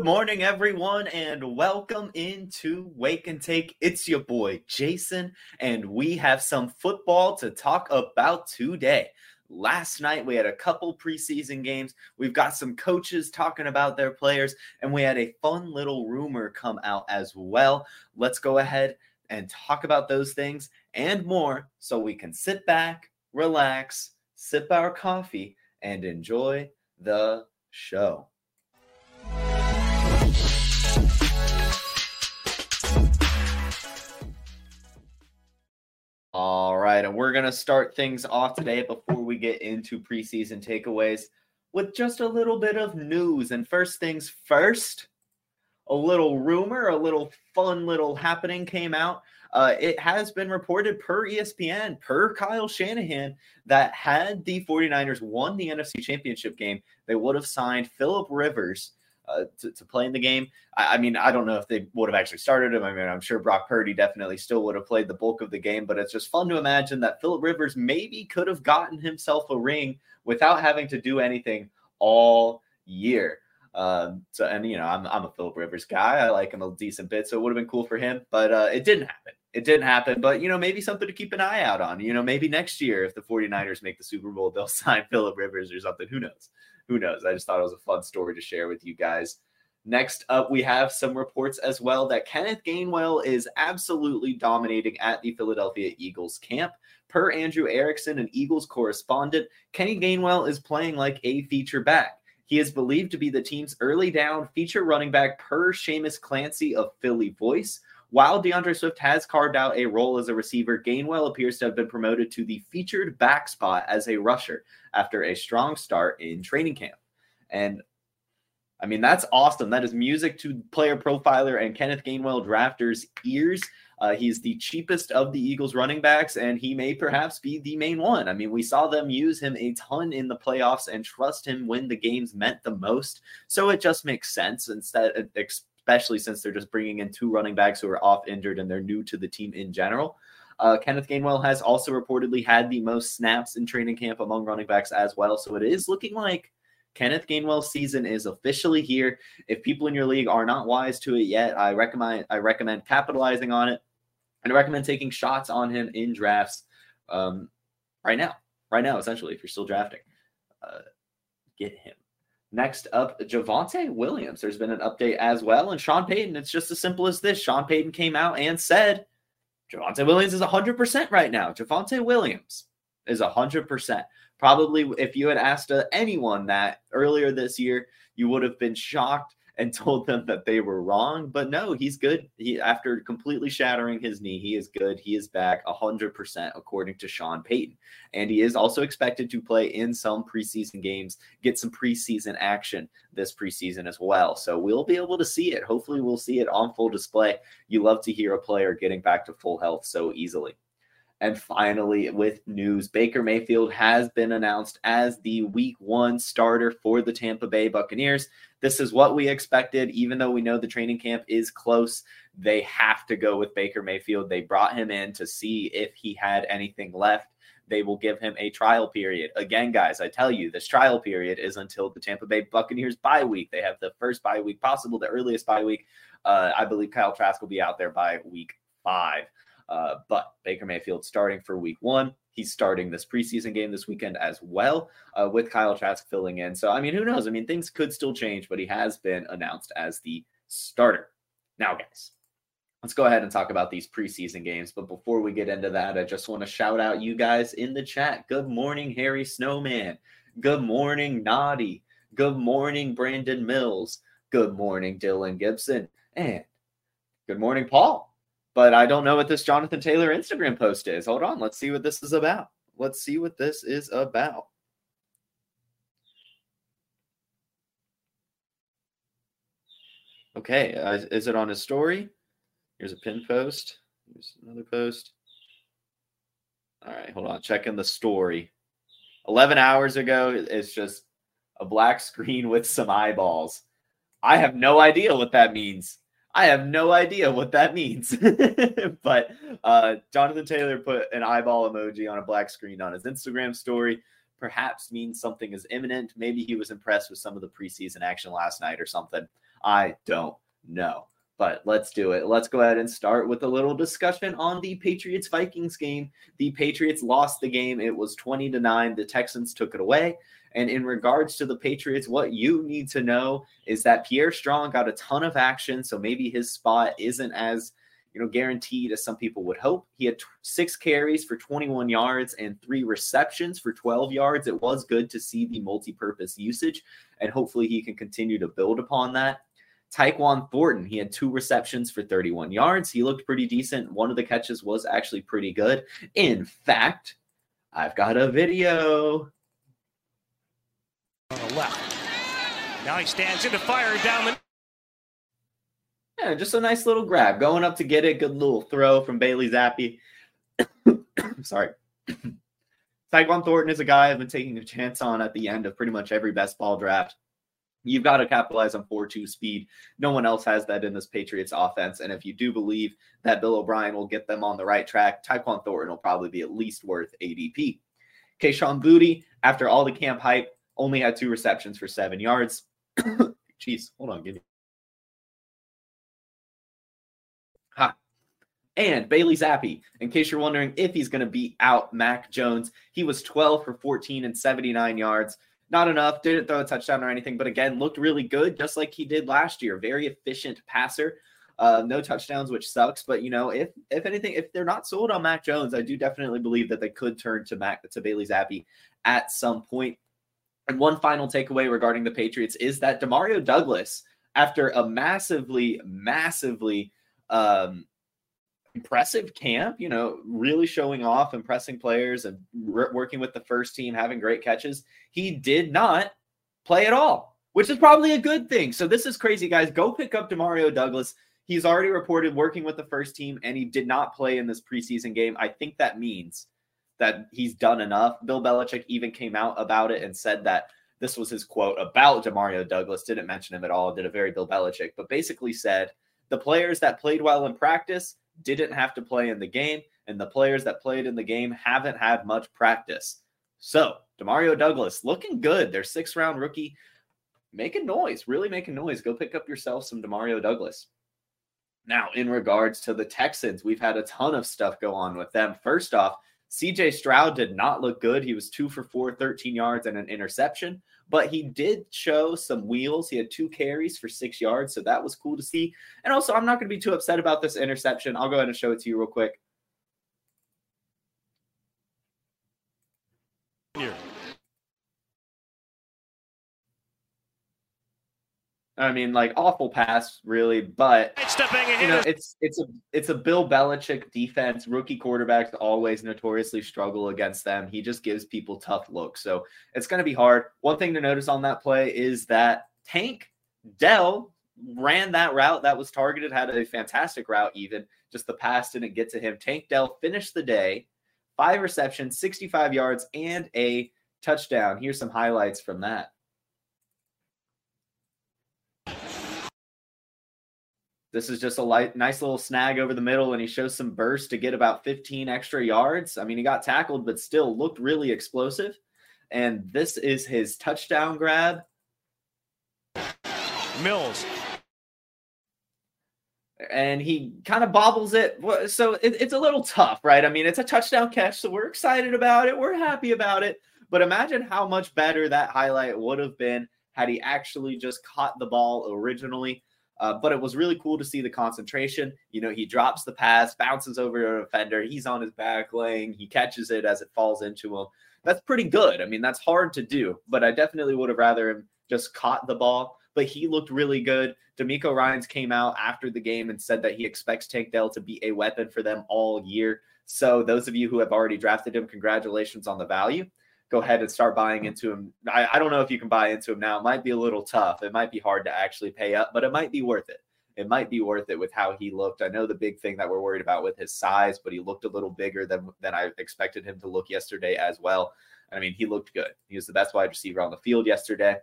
Good morning, everyone, and welcome into Wake and Take. It's your boy Jason, and we have some football to talk about today. Last night, we had a couple preseason games. We've got some coaches talking about their players, and we had a fun little rumor come out as well. Let's go ahead and talk about those things and more so we can sit back, relax, sip our coffee, and enjoy the show. All right, and we're going to start things off today before we get into preseason takeaways with just a little bit of news. And first things first, a little rumor, a little fun little happening came out. Uh, it has been reported per ESPN, per Kyle Shanahan, that had the 49ers won the NFC Championship game, they would have signed Philip Rivers uh, to, to, play in the game. I, I, mean, I don't know if they would have actually started him. I mean, I'm sure Brock Purdy definitely still would have played the bulk of the game, but it's just fun to imagine that Philip Rivers maybe could have gotten himself a ring without having to do anything all year. Um, so, and you know, I'm, I'm a Philip Rivers guy. I like him a decent bit, so it would have been cool for him, but uh, it didn't happen. It didn't happen, but you know, maybe something to keep an eye out on. You know, maybe next year, if the 49ers make the Super Bowl, they'll sign Philip Rivers or something. Who knows? who knows? I just thought it was a fun story to share with you guys. Next up, we have some reports as well that Kenneth Gainwell is absolutely dominating at the Philadelphia Eagles camp. Per Andrew Erickson, an Eagles correspondent, Kenny Gainwell is playing like a feature back. He is believed to be the team's early down feature running back per Seamus Clancy of Philly Voice. While D'Andre Swift has carved out a role as a receiver, Gainwell appears to have been promoted to the featured back spot as a rusher after a strong start in training camp. And I mean, that's awesome. That is music to player profiler and Kenneth Gainwell drafters' ears. Uh, he's the cheapest of the Eagles running backs, and he may perhaps be the main one. I mean, we saw them use him a ton in the playoffs and trust him when the games meant the most. So it just makes sense instead, especially since they're just bringing in two running backs who are off injured and they're new to the team in general. Uh, Kenneth Gainwell has also reportedly had the most snaps in training camp among running backs as well. So it is looking like Kenneth Gainwell's season is officially here. If people in your league are not wise to it yet, I recommend I recommend capitalizing on it, and I recommend taking shots on him in drafts um, right now. Right now, essentially, if you're still drafting, uh, get him. Next up, Javonte Williams. There's been an update as well. And Sean Payton, it's just as simple as this. Sean Payton came out and said Javonte Williams is 100% right now. Javonte Williams is 100%. Probably if you had asked uh, anyone that earlier this year, you would have been shocked and told them that they were wrong. But no, he's good. He after completely shattering his knee, he is good. He is back 100% according to Sean Payton. And he is also expected to play in some preseason games, get some preseason action this preseason as well. So we'll be able to see it. Hopefully we'll see it on full display. You love to hear a player getting back to full health so easily. And finally, with news, Baker Mayfield has been announced as the week one starter for the Tampa Bay Buccaneers. This is what we expected, even though we know the training camp is close. They have to go with Baker Mayfield. They brought him in to see if he had anything left. They will give him a trial period. Again, guys, I tell you, this trial period is until the Tampa Bay Buccaneers bye week. They have the first bye week possible, the earliest bye week. Uh, I believe Kyle Trask will be out there by week five. Uh, but Baker Mayfield starting for week one. He's starting this preseason game this weekend as well, uh, with Kyle Trask filling in. So, I mean, who knows? I mean, things could still change, but he has been announced as the starter. Now, guys, let's go ahead and talk about these preseason games. But before we get into that, I just want to shout out you guys in the chat. Good morning, Harry Snowman. Good morning, Naughty. Good morning, Brandon Mills. Good morning, Dylan Gibson. And good morning, Paul but I don't know what this Jonathan Taylor Instagram post is. Hold on, let's see what this is about. Let's see what this is about. Okay, uh, is it on his story? Here's a pin post. Here's another post. All right, hold on. Checking the story. 11 hours ago, it's just a black screen with some eyeballs. I have no idea what that means. I have no idea what that means. but uh, Jonathan Taylor put an eyeball emoji on a black screen on his Instagram story. perhaps means something is imminent. Maybe he was impressed with some of the preseason action last night or something. I don't know. But let's do it. Let's go ahead and start with a little discussion on the Patriots Vikings game. The Patriots lost the game. It was 20 to 9. The Texans took it away. And in regards to the Patriots, what you need to know is that Pierre Strong got a ton of action. So maybe his spot isn't as you know, guaranteed as some people would hope. He had t- six carries for 21 yards and three receptions for 12 yards. It was good to see the multi purpose usage, and hopefully he can continue to build upon that. Tyquan Thornton, he had two receptions for 31 yards. He looked pretty decent. One of the catches was actually pretty good. In fact, I've got a video. On the left. Now he stands in the fire down the. Yeah, just a nice little grab. Going up to get it. Good little throw from Bailey Zappe. Sorry. Tyquan Thornton is a guy I've been taking a chance on at the end of pretty much every best ball draft. You've got to capitalize on 4 2 speed. No one else has that in this Patriots offense. And if you do believe that Bill O'Brien will get them on the right track, Tyquan Thornton will probably be at least worth ADP. Kayshon Boutte, after all the camp hype, only had two receptions for seven yards. Jeez, hold on, give me. Ha. And Bailey Zappe, in case you're wondering if he's going to beat out Mac Jones, he was 12 for 14 and 79 yards. Not enough. Didn't throw a touchdown or anything, but again, looked really good, just like he did last year. Very efficient passer. Uh, no touchdowns, which sucks. But you know, if if anything, if they're not sold on Mac Jones, I do definitely believe that they could turn to Mac to Bailey Zappe at some point. And one final takeaway regarding the Patriots is that Demario Douglas, after a massively, massively um, impressive camp, you know, really showing off, impressing players, and re- working with the first team, having great catches. He did not play at all, which is probably a good thing. So this is crazy, guys. Go pick up Demario Douglas. He's already reported working with the first team, and he did not play in this preseason game. I think that means that he's done enough. Bill Belichick even came out about it and said that this was his quote about Demario Douglas. Didn't mention him at all. Did a very Bill Belichick, but basically said the players that played well in practice didn't have to play in the game, and the players that played in the game haven't had much practice. So, Demario Douglas looking good. Their six round rookie making noise, really making noise. Go pick up yourself some Demario Douglas. Now, in regards to the Texans, we've had a ton of stuff go on with them. First off, CJ Stroud did not look good. He was two for four, 13 yards and an interception, but he did show some wheels. He had two carries for six yards, so that was cool to see. And also, I'm not going to be too upset about this interception. I'll go ahead and show it to you real quick. Here. I mean, like awful pass, really, but you know, it's it's a it's a Bill Belichick defense. Rookie quarterbacks always notoriously struggle against them. He just gives people tough looks, so it's going to be hard. One thing to notice on that play is that Tank Dell ran that route that was targeted, had a fantastic route. Even just the pass didn't get to him. Tank Dell finished the day, five receptions, 65 yards, and a touchdown. Here's some highlights from that. This is just a light, nice little snag over the middle, and he shows some burst to get about 15 extra yards. I mean, he got tackled, but still looked really explosive. And this is his touchdown grab. Mills. And he kind of bobbles it. So it, it's a little tough, right? I mean, it's a touchdown catch, so we're excited about it. We're happy about it. But imagine how much better that highlight would have been had he actually just caught the ball originally. Uh, but it was really cool to see the concentration. You know, he drops the pass, bounces over a defender. He's on his back laying. He catches it as it falls into him. That's pretty good. I mean, that's hard to do, but I definitely would have rather him just caught the ball. But he looked really good. DeMeco Ryans came out after the game and said that he expects Tank Dell to be a weapon for them all year. So those of you who have already drafted him, congratulations on the value go ahead and start buying into him. I, I don't know if you can buy into him now. It might be a little tough. It might be hard to actually pay up, but it might be worth it. It might be worth it with how he looked. I know the big thing that we're worried about with his size, but he looked a little bigger than than I expected him to look yesterday as well. I mean, he looked good. He was the best wide receiver on the field yesterday.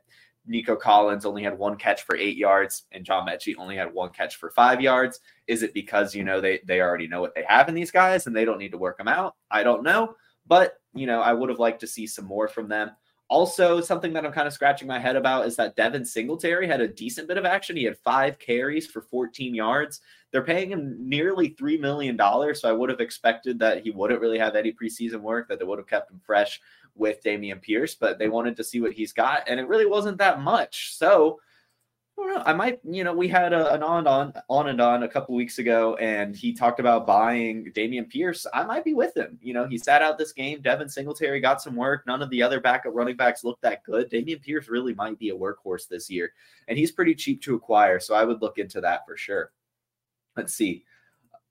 Nico Collins only had one catch for eight yards, and John Metchie only had one catch for five yards. Is it because you know they they already know what they have in these guys and they don't need to work them out? I don't know, but you know, I would have liked to see some more from them. Also, something that I'm kind of scratching my head about is that Devin Singletary had a decent bit of action. He had five carries for 14 yards. They're paying him nearly $3 million. So I would have expected that he wouldn't really have any preseason work, that they would have kept him fresh with Dameon Pierce, but they wanted to see what he's got. And it really wasn't that much. So I don't know. I might, you know, we had a, an on on on and on a couple weeks ago, and he talked about buying Dameon Pierce. I might be with him. You know, he sat out this game. Devin Singletary got some work. None of the other backup running backs looked that good. Dameon Pierce really might be a workhorse this year, and he's pretty cheap to acquire. So I would look into that for sure. Let's see.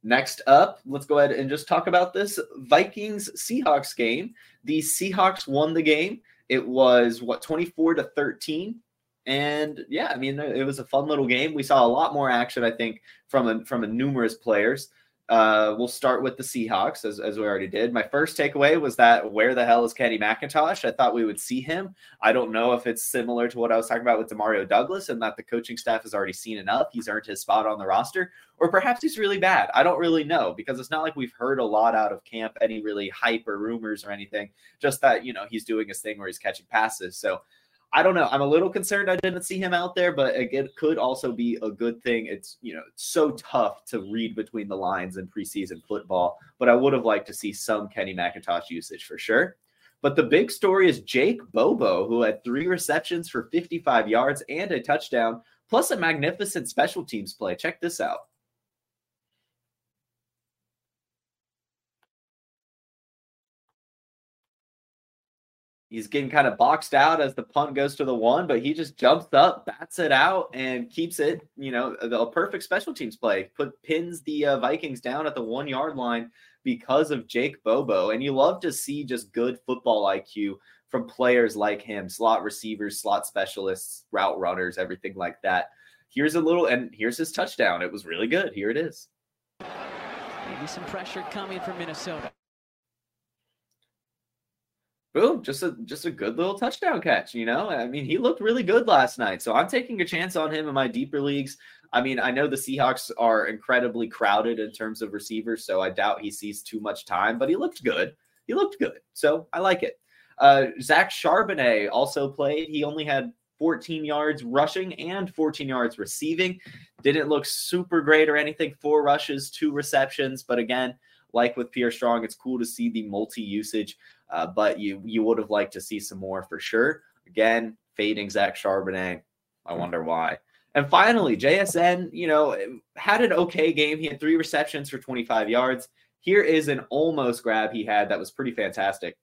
Next up, let's go ahead and just talk about this Vikings Seahawks game. The Seahawks won the game. It was what 24 to 13 and yeah, I mean, it was a fun little game. We saw a lot more action, I think, from a, from a numerous players. Uh, we'll start with the Seahawks, as, as we already did. My first takeaway was that where the hell is Kenny McIntosh? I thought we would see him. I don't know if it's similar to what I was talking about with Demario Douglas and that the coaching staff has already seen enough. He's earned his spot on the roster, or perhaps he's really bad. I don't really know because it's not like we've heard a lot out of camp, any really hype or rumors or anything. Just that, you know, he's doing his thing where he's catching passes. So I don't know. I'm a little concerned I didn't see him out there, but it could also be a good thing. It's you know it's so tough to read between the lines in preseason football, but I would have liked to see some Kenny McIntosh usage for sure. But the big story is Jake Bobo, who had three receptions for 55 yards and a touchdown, plus a magnificent special teams play. Check this out. He's getting kind of boxed out as the punt goes to the one, but he just jumps up, bats it out, and keeps it. You know, a perfect special teams play. Put pins the uh, Vikings down at the one yard line because of Jake Bobo, and you love to see just good football IQ from players like him, slot receivers, slot specialists, route runners, everything like that. Here's a little, and here's his touchdown. It was really good. Here it is. Maybe some pressure coming from Minnesota boom, just a just a good little touchdown catch. You know, I mean, he looked really good last night, so I'm taking a chance on him in my deeper leagues. I mean, I know the Seahawks are incredibly crowded in terms of receivers, so I doubt he sees too much time, but he looked good. He looked good, so I like it. Uh, Zach Charbonnet also played. He only had 14 yards rushing and 14 yards receiving. Didn't look super great or anything. Four rushes, two receptions, but again, like with Pierre Strong, it's cool to see the multi usage uh, but you you would have liked to see some more for sure. Again, fading Zach Charbonnet. I hmm. wonder why. And finally, JSN, you know, had an okay game. He had three receptions for 25 yards. Here is an almost grab he had that was pretty fantastic.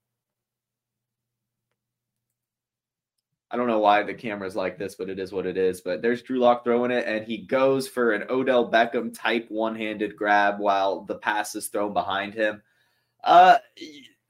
I don't know why the camera's like this, but it is what it is. But there's Drew Lock throwing it, and he goes for an Odell Beckham type one handed grab while the pass is thrown behind him. Uh,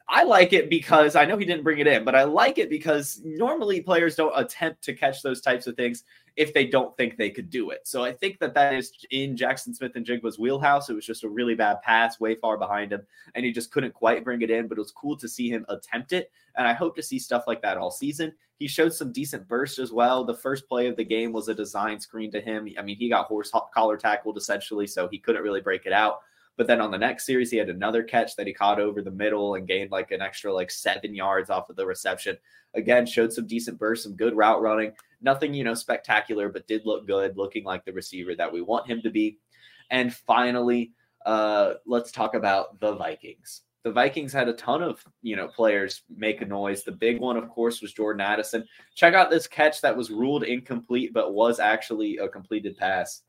I like it because I know he didn't bring it in, but I like it because normally players don't attempt to catch those types of things if they don't think they could do it. So I think that that is in Jackson Smith-Njigba's wheelhouse. It was just a really bad pass, way far behind him, and he just couldn't quite bring it in. But it was cool to see him attempt it, and I hope to see stuff like that all season. He showed some decent bursts as well. The first play of the game was a design screen to him. I mean, he got horse collar tackled essentially, so he couldn't really break it out. But then on the next series, he had another catch that he caught over the middle and gained like an extra like seven yards off of the reception. Again, showed some decent bursts, some good route running. Nothing, you know, spectacular, but did look good, looking like the receiver that we want him to be. And finally, uh, let's talk about the Vikings. The Vikings had a ton of, you know, players make a noise. The big one, of course, was Jordan Addison. Check out this catch that was ruled incomplete, but was actually a completed pass.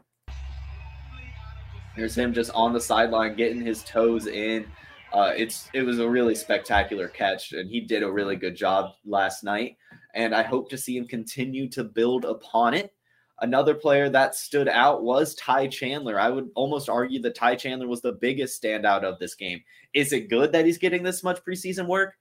There's him just on the sideline getting his toes in. Uh, it's it was a really spectacular catch, and he did a really good job last night. And I hope to see him continue to build upon it. Another player that stood out was Ty Chandler. I would almost argue that Ty Chandler was the biggest standout of this game. Is it good that he's getting this much preseason work?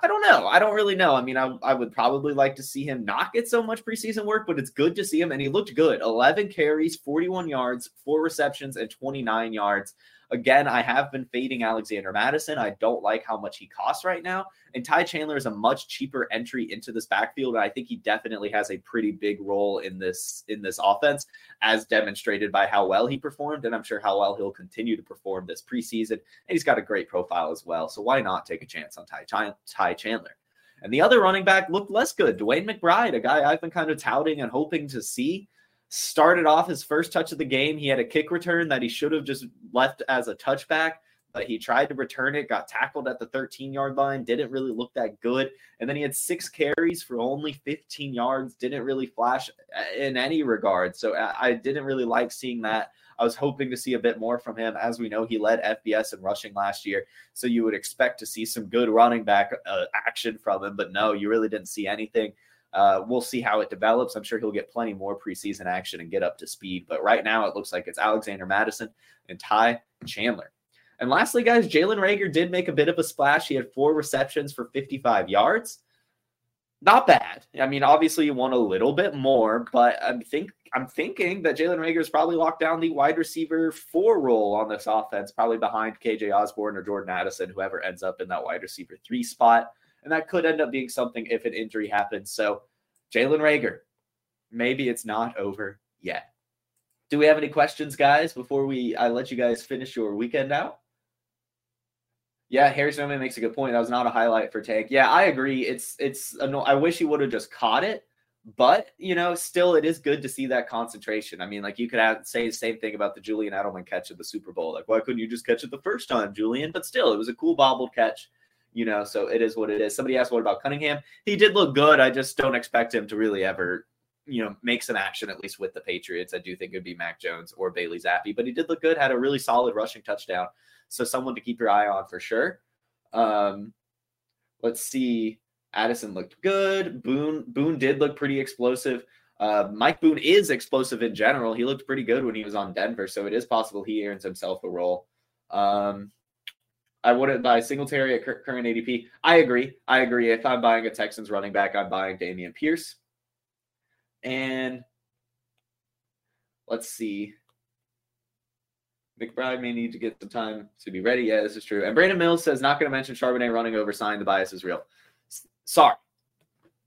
I don't know. I don't really know. I mean, I, I would probably like to see him not get so much preseason work, but it's good to see him. And he looked good 11 carries, 41 yards, four receptions, and 29 yards. Again, I have been fading Alexander Mattison. I don't like how much he costs right now. And Ty Chandler is a much cheaper entry into this backfield. And I think he definitely has a pretty big role in this in this offense, as demonstrated by how well he performed. And I'm sure how well he'll continue to perform this preseason. And he's got a great profile as well. So why not take a chance on Ty, Ty Chandler? And the other running back looked less good. DeWayne McBride, a guy I've been kind of touting and hoping to see started off his first touch of the game. He had a kick return that he should have just left as a touchback, but he tried to return it, got tackled at the 13 yard line, didn't really look that good. And then he had six carries for only 15 yards, didn't really flash in any regard. So I didn't really like seeing that. I was hoping to see a bit more from him. As we know, he led FBS in rushing last year. So you would expect to see some good running back uh, action from him. But no, you really didn't see anything. Uh, we'll see how it develops. I'm sure he'll get plenty more preseason action and get up to speed. But right now, it looks like it's Alexander Mattison and Ty Chandler. And lastly, guys, Jalen Reagor did make a bit of a splash. He had four receptions for 55 yards. Not bad. I mean, obviously you want a little bit more, but I'm think I'm thinking that Jalen Reagor is probably locked down the wide receiver four role on this offense, probably behind KJ Osborn or Jordan Addison, whoever ends up in that wide receiver three spot. And that could end up being something if an injury happens. So, Jalen Reagor, maybe it's not over yet. Do we have any questions, guys, before we I let you guys finish your weekend out? Yeah, Harry Snowman makes a good point. That was not a highlight for Tank. Yeah, I agree. It's it's I wish he would have just caught it, but you know, still it is good to see that concentration. I mean, like you could have, say the same thing about the Julian Edelman catch at the Super Bowl. Like, why couldn't you just catch it the first time, Julian? But still, it was a cool bobbled catch you know, so it is what it is. Somebody asked, what about Cunningham? He did look good. I just don't expect him to really ever, you know, make some action, at least with the Patriots. I do think it'd be Mac Jones or Bailey Zappe, but he did look good, had a really solid rushing touchdown. So someone to keep your eye on for sure. Um, let's see. Addison looked good. Boone Boone did look pretty explosive. Uh, Mike Boone is explosive in general. He looked pretty good when he was on Denver, so it is possible he earns himself a role. Um, I wouldn't buy Singletary at current ADP. I agree. I agree. If I'm buying a Texans running back, I'm buying Dameon Pierce. And let's see. McBride may need to get some time to be ready. Yeah, this is true. And Brandon Mills says, not going to mention Charbonnet running over sign. The bias is real. Sorry.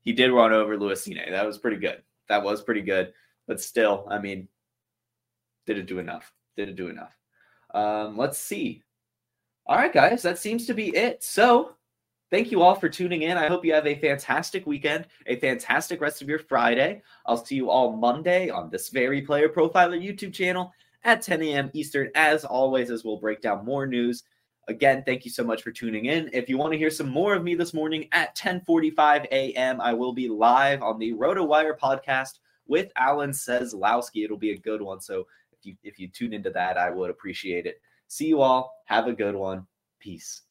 He did run over Lewis Cine. That was pretty good. That was pretty good. But still, I mean, did it do enough? Did it do enough? Um, let's see. All right, guys, that seems to be it. So, thank you all for tuning in. I hope you have a fantastic weekend, a fantastic rest of your Friday. I'll see you all Monday on this very Player Profiler YouTube channel at 10 a.m. Eastern, as always, as we'll break down more news. Again, thank you so much for tuning in. If you want to hear some more of me this morning at 10:45 a.m., I will be live on the RotoWire podcast with Alan Seslowsky. It'll be a good one. So if you if you tune into that, I would appreciate it. See you all. Have a good one. Peace.